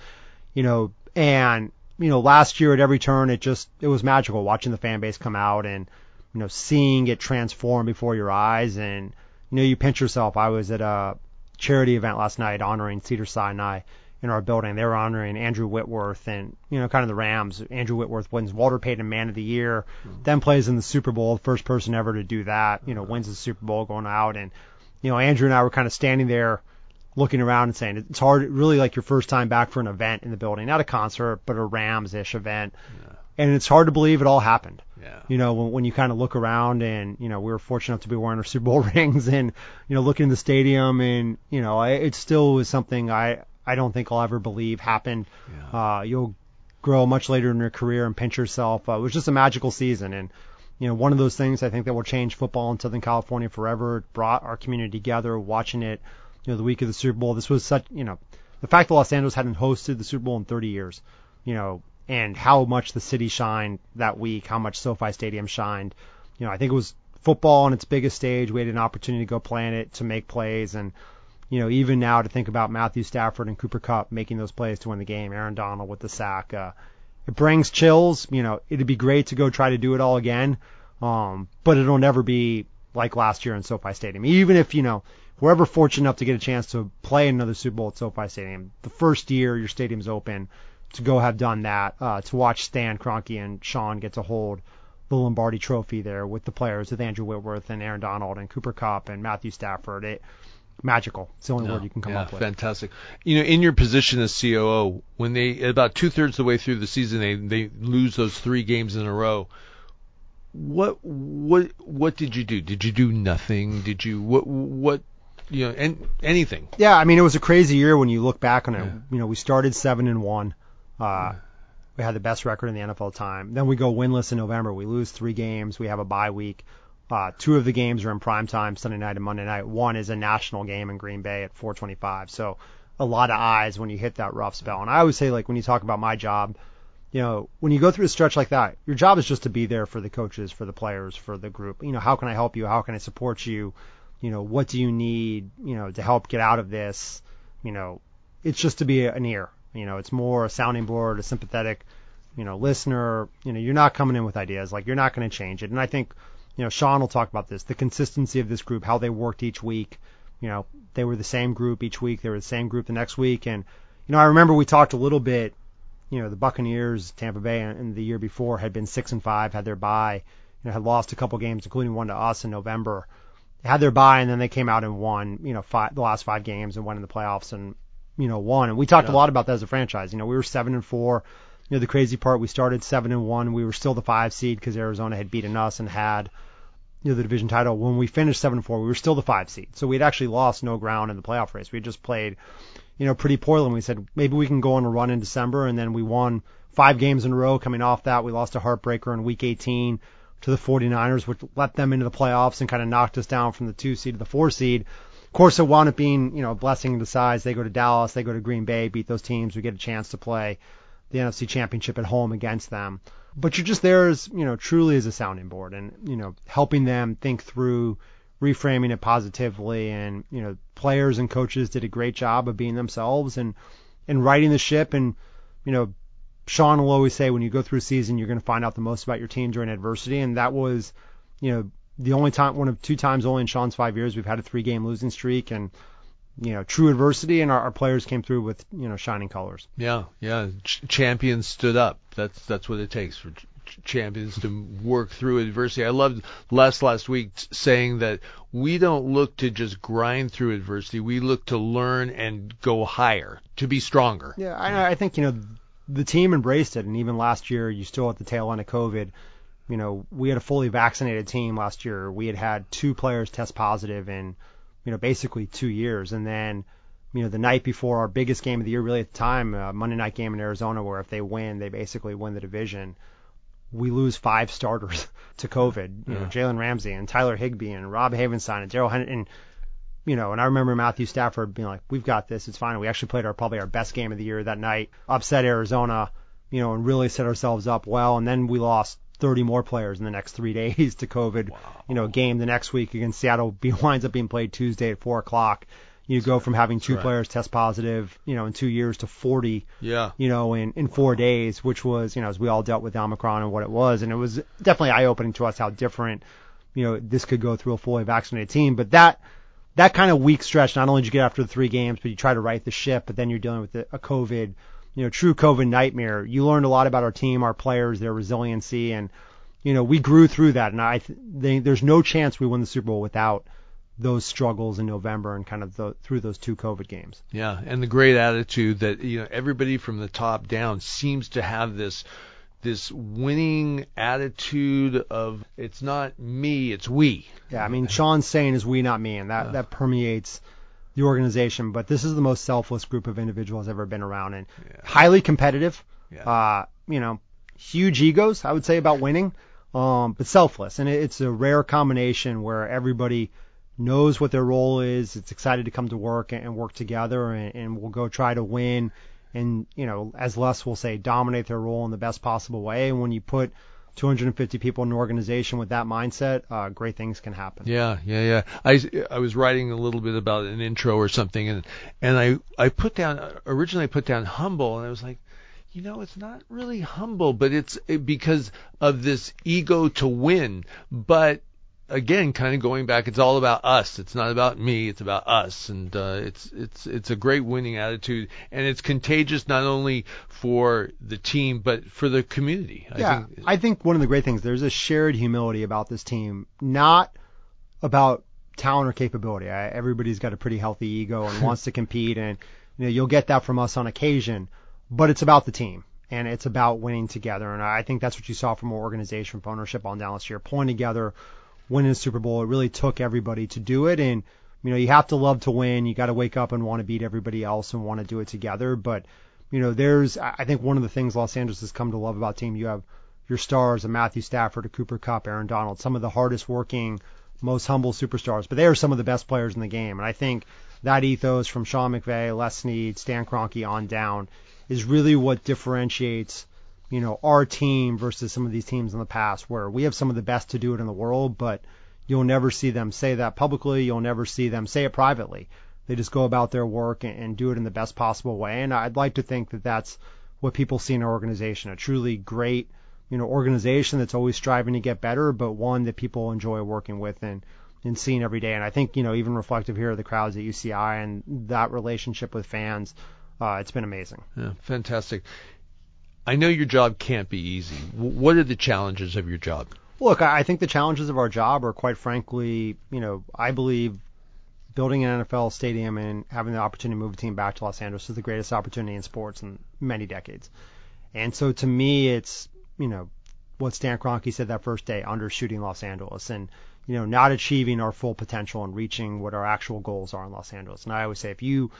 you know, and, you know, last year at every turn, it just, it was magical watching the fan base come out and, you know, seeing it transform before your eyes. And, you know, you pinch yourself. I was at a charity event last night honoring Cedar Sinai in our building. They were honoring Andrew Whitworth and, you know, kind of the Rams. Andrew Whitworth wins Walter Payton Man of the Year, mm-hmm. then plays in the Super Bowl, first person ever to do that, you know, wins the Super Bowl going out. And, you know, Andrew and I were kind of standing there looking around and saying it's hard, really like your first time back for an event in the building, not a concert, but a Rams-ish event. Yeah. And it's hard to believe it all happened. Yeah. You know, when, when you kind of look around and, you know, we were fortunate enough to be wearing our Super Bowl [LAUGHS] rings and, you know, looking in the stadium and, you know, I, it still was something I, I don't think I'll ever believe happened. Yeah. Uh, you'll grow much later in your career and pinch yourself. Uh, it was just a magical season and, you know, one of those things I think that will change football in Southern California forever. It brought our community together, watching it, you know, the week of the Super Bowl. This was such, you know, the fact that Los Angeles hadn't hosted the Super Bowl in 30 years, you know, and how much the city shined that week, how much SoFi Stadium shined. You know, I think it was football on its biggest stage. We had an opportunity to go play in it, to make plays, and you know, even now to think about Matthew Stafford and Cooper Kupp making those plays to win the game, Aaron Donald with the sack, uh, it brings chills. You know, it'd be great to go try to do it all again, um, but it'll never be like last year in SoFi Stadium. Even if you know we're ever fortunate enough to get a chance to play another Super Bowl at SoFi Stadium, the first year your stadium's open, to go have done that, uh, to watch Stan Kroenke and Sean get to hold the Lombardi Trophy there with the players with Andrew Whitworth and Aaron Donald and Cooper Kupp and Matthew Stafford. It magical. It's the only no, word you can come yeah, up with. Fantastic. You know, in your position as COO, when they about two thirds of the way through the season, they they lose those three games in a row. What what what did you do? Did you do nothing? Did you what what you know and anything? Yeah, I mean it was a crazy year when you look back on it. Yeah. You know, we started seven and one. Uh, we had the best record in the NFL time. Then we go winless in November. We lose three games. We have a bye week. Uh, two of the games are in prime time, Sunday night and Monday night. One is a national game in Green Bay at 4:25. So a lot of eyes when you hit that rough spell. And I always say, like when you talk about my job, you know, when you go through a stretch like that, your job is just to be there for the coaches, for the players, for the group. You know, how can I help you? How can I support you? You know, what do you need? You know, to help get out of this? You know, it's just to be an ear. You know, it's more a sounding board, a sympathetic, you know, listener. You know, you're not coming in with ideas like you're not going to change it. And I think you know, Sean will talk about this, the consistency of this group, how they worked each week. You know, they were the same group each week. They were the same group the next week. And, you know, I remember we talked a little bit, you know, the Buccaneers, Tampa Bay, and the year before had been six and five, had their bye, you know, had lost a couple games, including one to us in November. They had their bye, and then they came out and won, you know, five, the last five games and won in the playoffs and, you know, won. And we talked yeah. a lot about that as a franchise. You know, we were seven and four. You know, the crazy part, we started seven and one. We were still the five seed because Arizona had beaten us and had you know, the division title. When we finished seven and four, we were still the five seed. So we had actually lost no ground in the playoff race. We had just played, you know, pretty poorly. And we said maybe we can go on a run in December, and then we won five games in a row. Coming off that, we lost a heartbreaker in Week 18 to the 49ers, which let them into the playoffs and kind of knocked us down from the two seed to the four seed. Of course, it wound up being, you know, a blessing in disguise. They go to Dallas, they go to Green Bay, beat those teams. We get a chance to play the NFC Championship at home against them. But you're just there as, you know, truly as a sounding board and, you know, helping them think through reframing it positively and, you know, players and coaches did a great job of being themselves and, and riding the ship and, you know, Sean will always say when you go through a season, you're going to find out the most about your team during adversity. And that was, you know, the only time, one of two times only in Sean's five years, we've had a three game losing streak. And, you know, true adversity, and our, our players came through with you know shining colors. Yeah, yeah. Ch- champions stood up. That's that's what it takes for ch- champions to work through adversity. I loved Les last week saying that we don't look to just grind through adversity. We look to learn and go higher, to be stronger. Yeah, I, I think you know the team embraced it, and even last year, you still at the tail end of COVID. You know, we had a fully vaccinated team last year. We had had two players test positive, and you know, basically two years. And then, you know, the night before our biggest game of the year, really at the time, uh, Monday night game in Arizona, where if they win, they basically win the division. We lose five starters [LAUGHS] to COVID. You yeah. know, Jalen Ramsey and Tyler Higbee and Rob Havenstein and Darrell Henderson. And, you know, and I remember Matthew Stafford being like, "We've got this. It's fine." We actually played our probably our best game of the year that night. Upset Arizona. you know, and really set ourselves up well. And then we lost 30 more players in the next three [LAUGHS] days to COVID. You know, game the next week against Seattle be, [LAUGHS] winds up being played Tuesday at four o'clock. You go from having two right. players test positive, you know, in two years to 40, Yeah. you know, in, in four days, which was, you know, as we all dealt with Omicron and what it was. And it was definitely eye opening to us how different, you know, this could go through a fully vaccinated team. But that, that kind of weak stretch, not only did you get after the three games, but you try to right the ship, but then you're dealing with a COVID, you know, true COVID nightmare. You learned a lot about our team, our players, their resiliency, and, you know, we grew through that. And I, th- they, there's no chance we win the Super Bowl without those struggles in November and kind of the, through those two COVID games. Yeah, and the great attitude that you know everybody from the top down seems to have this this winning attitude of it's not me, it's we. Yeah, I mean, Sean's saying is we, not me, and that, that permeates the organization. But this is the most selfless group of individuals I've ever been around, and highly competitive. Yeah. Uh, you know, huge egos, I would say, about winning, um, but selfless. And it, it's a rare combination where everybody knows what their role is. It's excited to come to work and, and work together, and, and will go try to win. And you know, as Les will say, dominate their role in the best possible way. And when you put 250 people in an organization with that mindset, uh, great things can happen. Yeah, yeah, yeah. I I was writing a little bit about an intro or something, and and I I put down originally I put down humble, and I was like, you know, it's not really humble, but it's because of this ego to win, but again, kind of going back, it's all about us. It's not about me. It's about us, and uh, it's it's it's a great winning attitude, and it's contagious not only for the team but for the community. I yeah, think, I think one of the great things there's a shared humility about this team, not about talent or capability. I, everybody's got a pretty healthy ego and [LAUGHS] wants to compete, and you know you'll get that from us on occasion, but it's about the team and it's about winning together. And I think that's what you saw from our organization, from ownership on down last year, pulling together, winning the Super Bowl. It really took everybody to do it, and you know you have to love to win. You got to wake up and want to beat everybody else and want to do it together, but you know, there's I think one of the things Los Angeles has come to love about team. You have your stars, a Matthew Stafford, a Cooper Kupp, Aaron Donald, some of the hardest working, most humble superstars, but they are some of the best players in the game. And I think that ethos from Sean McVay, Les Snead, Stan Kroenke on down is really what differentiates, you know, our team versus some of these teams in the past where we have some of the best to do it in the world, but you'll never see them say that publicly. You'll never see them say it privately. They just go about their work and, and do it in the best possible way. And I'd like to think that that's what people see in our organization, a truly great, you know, organization that's always striving to get better, but one that people enjoy working with and, and seeing every day. And I think, you know, even reflective here of the crowds at UCI and that relationship with fans, uh, it's been amazing. Yeah, fantastic. I know your job can't be easy. What are the challenges of your job? Look, I think the challenges of our job are quite frankly, you know, I believe building an NFL stadium and having the opportunity to move a team back to Los Angeles is the greatest opportunity in sports in many decades. And so to me, it's, you know, what Stan Kroenke said that first day, undershooting Los Angeles and, you know, not achieving our full potential and reaching what our actual goals are in Los Angeles. And I always say, if you,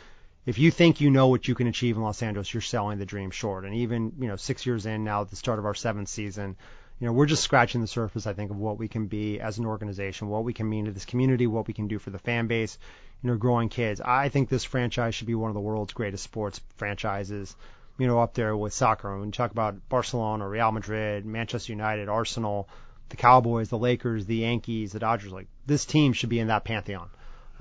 if you think you know what you can achieve in Los Angeles, you're selling the dream short. And even, you know, six years in now, at the start of our seventh season, you know, we're just scratching the surface, I think, of what we can be as an organization, what we can mean to this community, what we can do for the fan base, you know, growing kids. I think this franchise should be one of the world's greatest sports franchises, you know, up there with soccer. When you talk about Barcelona, Real Madrid, Manchester United, Arsenal, the Cowboys, the Lakers, the Yankees, the Dodgers, like this team should be in that pantheon.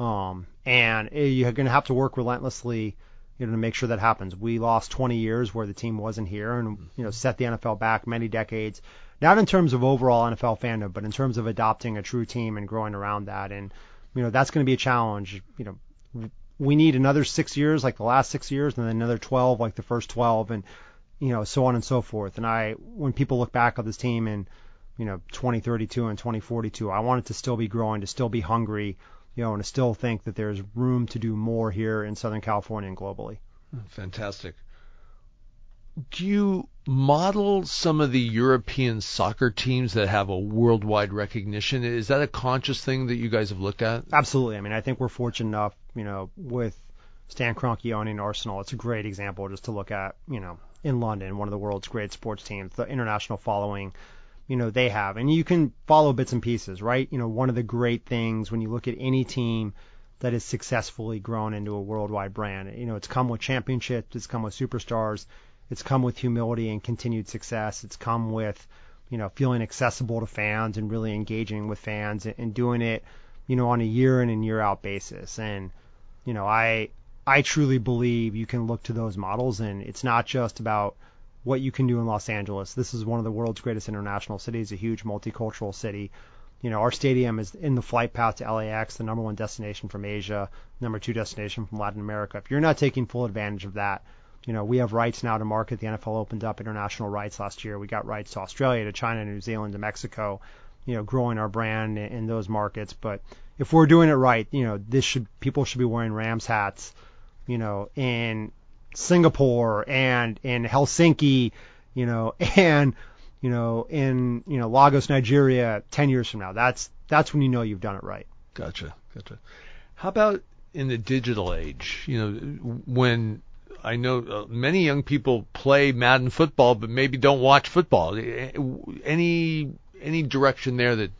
Um, and eh, you're going to have to work relentlessly, you know, to make sure that happens. We lost 20 years where the team wasn't here, and you know, set the NFL back many decades. Not in terms of overall NFL fandom, but in terms of adopting a true team and growing around that. And you know, that's going to be a challenge. You know, we need another six years like the last six years, and then another 12 like the first 12, and you know, so on and so forth. And I, when people look back at this team in, you know, 2032 and 2042, I want it to still be growing, to still be hungry, you know, and I still think that there's room to do more here in Southern California and globally. Fantastic. Do you model some of the European soccer teams that have a worldwide recognition? Is that a conscious thing that you guys have looked at? Absolutely. I mean, I think we're fortunate enough, you know, with Stan Kroenke owning Arsenal. It's a great example just to look at, you know, in London, one of the world's great sports teams, the international following, you know, they have. And you can follow bits and pieces, right? You know, one of the great things when you look at any team that has successfully grown into a worldwide brand, you know, it's come with championships, it's come with superstars, it's come with humility and continued success. It's come with, you know, feeling accessible to fans and really engaging with fans and, doing it, you know, on a year in and year out basis. And, you know, I I truly believe you can look to those models and it's not just about what you can do in Los Angeles. This is one of the world's greatest international cities, a huge multicultural city. You know, our stadium is in the flight path to LAX, the number one destination from Asia, number two destination from Latin America. If you're not taking full advantage of that, you know, we have rights now to market. The NFL opened up international rights last year. We got rights to Australia, to China, New Zealand, to Mexico, you know, growing our brand in, in those markets. But if we're doing it right, you know, this should people should be wearing Rams hats, you know, in Singapore and in Helsinki, you know, [LAUGHS] and you know, in you know Lagos, Nigeria, 10 years from now. That's that's when you know you've done it right. Gotcha, gotcha. How about in the digital age? You know, when I know uh, many young people play Madden football, but maybe don't watch football. Any any direction there that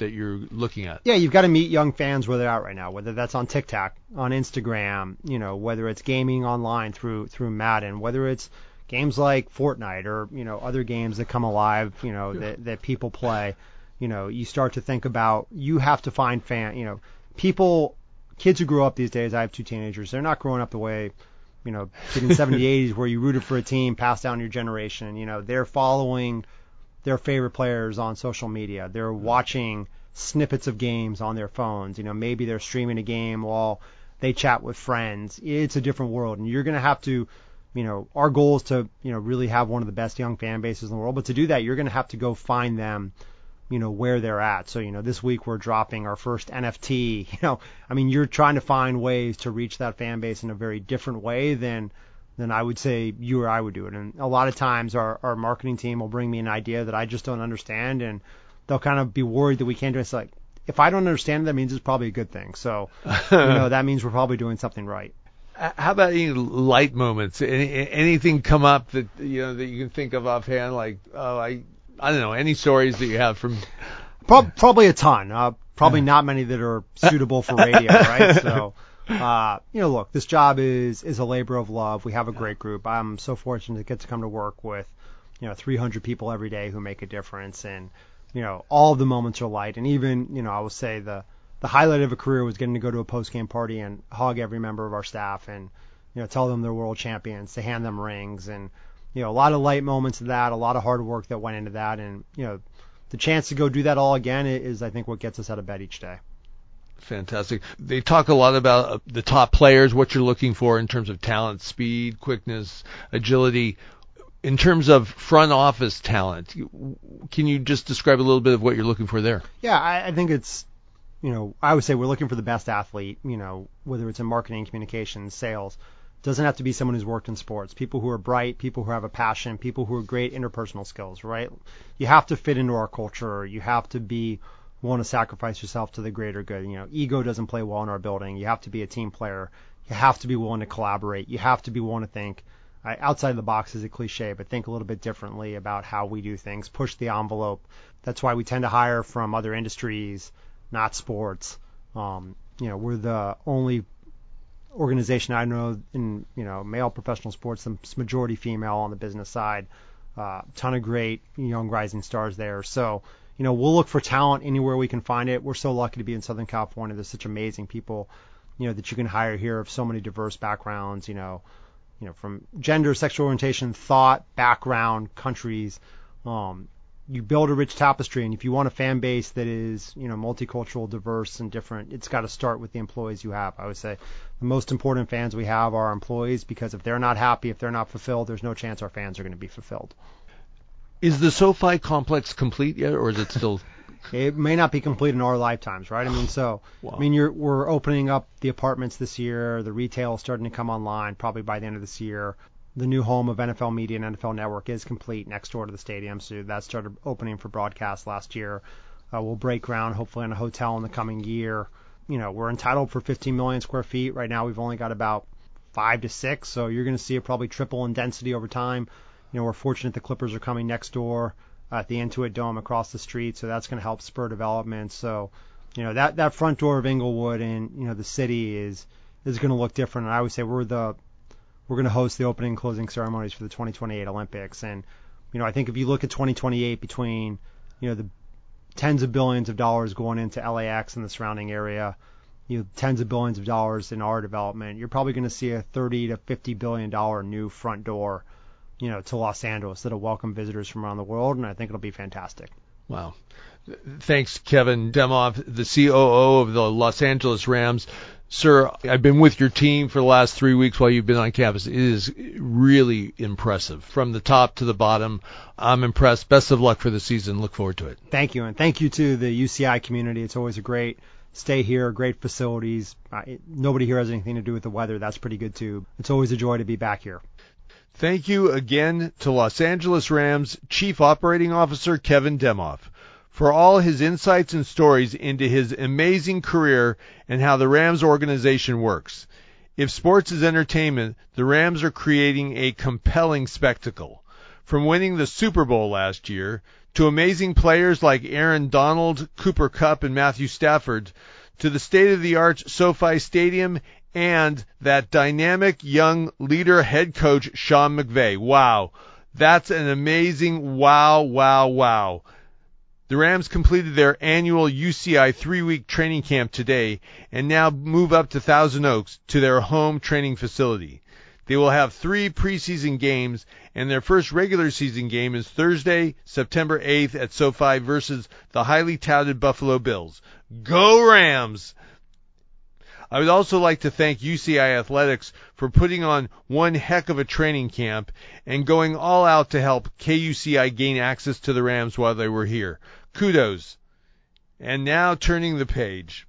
that you're looking at? Yeah, you've got to meet young fans where they're at right now, whether that's on TikTok, on Instagram, you know, whether it's gaming online through through Madden, whether it's games like Fortnite or you know other games that come alive, you know that that people play. You know, you start to think about you have to find fan. You know, people, kids who grow up these days. I have two teenagers. They're not growing up the way you know, in the 70s, 80s, where you rooted for a team, passed down your generation. You know, they're following their favorite players on social media. They're watching snippets of games on their phones. You know, maybe they're streaming a game while they chat with friends. It's a different world, and you're going to have to, you know, our goal is to, you know, really have one of the best young fan bases in the world. But to do that, you're going to have to go find them, you know, where they're at. So, you know, this week we're dropping our first NFT. [LAUGHS] You know, I mean, you're trying to find ways to reach that fan base in a very different way than than I would say you or I would do it. And a lot of times our, our marketing team will bring me an idea that I just don't understand and they'll kind of be worried that we can't do it. It's like, if I don't understand it, that means it's probably a good thing. So, [LAUGHS] you know, that means we're probably doing something right. How about any light moments? Any, anything come up that you know that you can think of offhand? Like, oh, I, I don't know, any stories that you have from? Pro- probably a ton. Uh, probably not many that are suitable for radio, [LAUGHS] right? So, uh, you know, look, this job is is a labor of love. We have a great group. I'm so fortunate to get to come to work with, you know, 300 people every day who make a difference, and you know, all of the moments are light. And even, you know, I will say the the highlight of a career was getting to go to a post game party and hug every member of our staff and you know tell them they're world champions, to hand them rings, and you know, a lot of light moments of that, a lot of hard work that went into that, and you know, the chance to go do that all again is, I think, what gets us out of bed each day. Fantastic. They talk a lot about uh, the top players, what you're looking for in terms of talent, speed, quickness, agility. In terms of front office talent, can you just describe a little bit of what you're looking for there? Yeah, I, I think it's, you know, I would say we're looking for the best athlete, you know, whether it's in marketing, communications, sales. Doesn't have to be someone who's worked in sports. People who are bright, people who have a passion, people who are great interpersonal skills, right? You have to fit into our culture. You have to be want to sacrifice yourself to the greater good. You know, ego doesn't play well in our building. You have to be a team player. You have to be willing to collaborate. You have to be willing to think uh, outside the box is a cliche, but think a little bit differently about how we do things. Push the envelope. That's why we tend to hire from other industries, not sports. Um, you know, we're the only organization I know in you know male professional sports that's majority female on the business side. Uh, ton of great young rising stars there. So you know, we'll look for talent anywhere we can find it. We're so lucky to be in Southern California. There's such amazing people, you know, that you can hire here of so many diverse backgrounds, you know, you know, from gender, sexual orientation, thought, background, countries. Um, you build a rich tapestry, and if you want a fan base that is, you know, multicultural, diverse, and different, it's got to start with the employees you have. I would say the most important fans we have are employees because if they're not happy, if they're not fulfilled, there's no chance our fans are going to be fulfilled. Is the SoFi complex complete yet, or is it still? [LAUGHS] it may not be complete in our lifetimes, right? I mean, so [SIGHS] wow. I mean, you're we're opening up the apartments this year. The retail is starting to come online probably by the end of this year. The new home of NFL Media and NFL Network is complete next door to the stadium, so that started opening for broadcast last year. Uh, we'll break ground hopefully on a hotel in the coming year. You know, we're entitled for 15 million square feet. Right now, we've only got about five to six, so you're going to see it probably triple in density over time. You know, we're fortunate the Clippers are coming next door at the Intuit Dome across the street, so that's going to help spur development. So, you know, that that front door of Inglewood and you know the city is is going to look different. And I would say we're the we're going to host the opening and closing ceremonies for the 2028 Olympics. And, you know, I think if you look at 2028 between, you know, the tens of billions of dollars going into LAX and the surrounding area, you know, tens of billions of dollars in our development, you're probably going to see a 30 to 50 billion dollar new front door, you know, to Los Angeles that'll welcome visitors from around the world, and I think it'll be fantastic. Wow. Thanks, Kevin Demoff, the COO of the Los Angeles Rams. Sir, I've been with your team for the last three weeks while you've been on campus. It is really impressive from the top to the bottom. I'm impressed. Best of luck for the season. Look forward to it. Thank you, and thank you to the UCI community. It's always a great stay here, great facilities. Nobody here has anything to do with the weather. That's pretty good too. It's always a joy to be back here. Thank you again to Los Angeles Rams Chief Operating Officer Kevin Demoff for all his insights and stories into his amazing career and how the Rams organization works. If sports is entertainment, the Rams are creating a compelling spectacle. From winning the Super Bowl last year, to amazing players like Aaron Donald, Cooper Kupp, and Matthew Stafford, to the state of the art SoFi Stadium, and that dynamic young leader head coach Sean McVay. Wow. That's an amazing wow, wow, wow. The Rams completed their annual UCI three week training camp today and now move up to Thousand Oaks to their home training facility. They will have three preseason games, and their first regular season game is Thursday, September 8th at SoFi versus the highly touted Buffalo Bills. Go Rams! I would also like to thank UCI Athletics for putting on one heck of a training camp and going all out to help KUCI gain access to the Rams while they were here. Kudos. And now turning the page.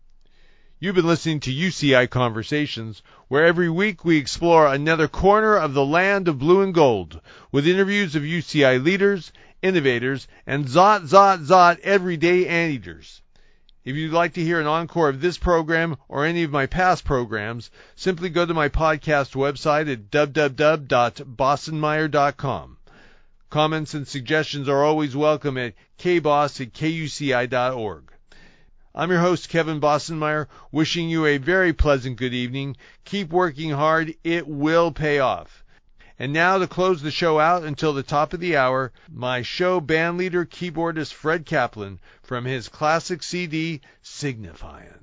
You've been listening to UCI Conversations, where every week we explore another corner of the land of blue and gold with interviews of UCI leaders, innovators, and zot, zot, zot everyday anteaters. If you'd like to hear an encore of this program or any of my past programs, simply go to my podcast website at www.bostonmeyer.com. Comments and suggestions are always welcome at kboss at kuci.org. I'm your host, Kevin Bossenmeyer, wishing you a very pleasant good evening. Keep working hard. It will pay off. And now to close the show out until the top of the hour, my show bandleader keyboardist Fred Kaplan from his classic CD, Signifiant.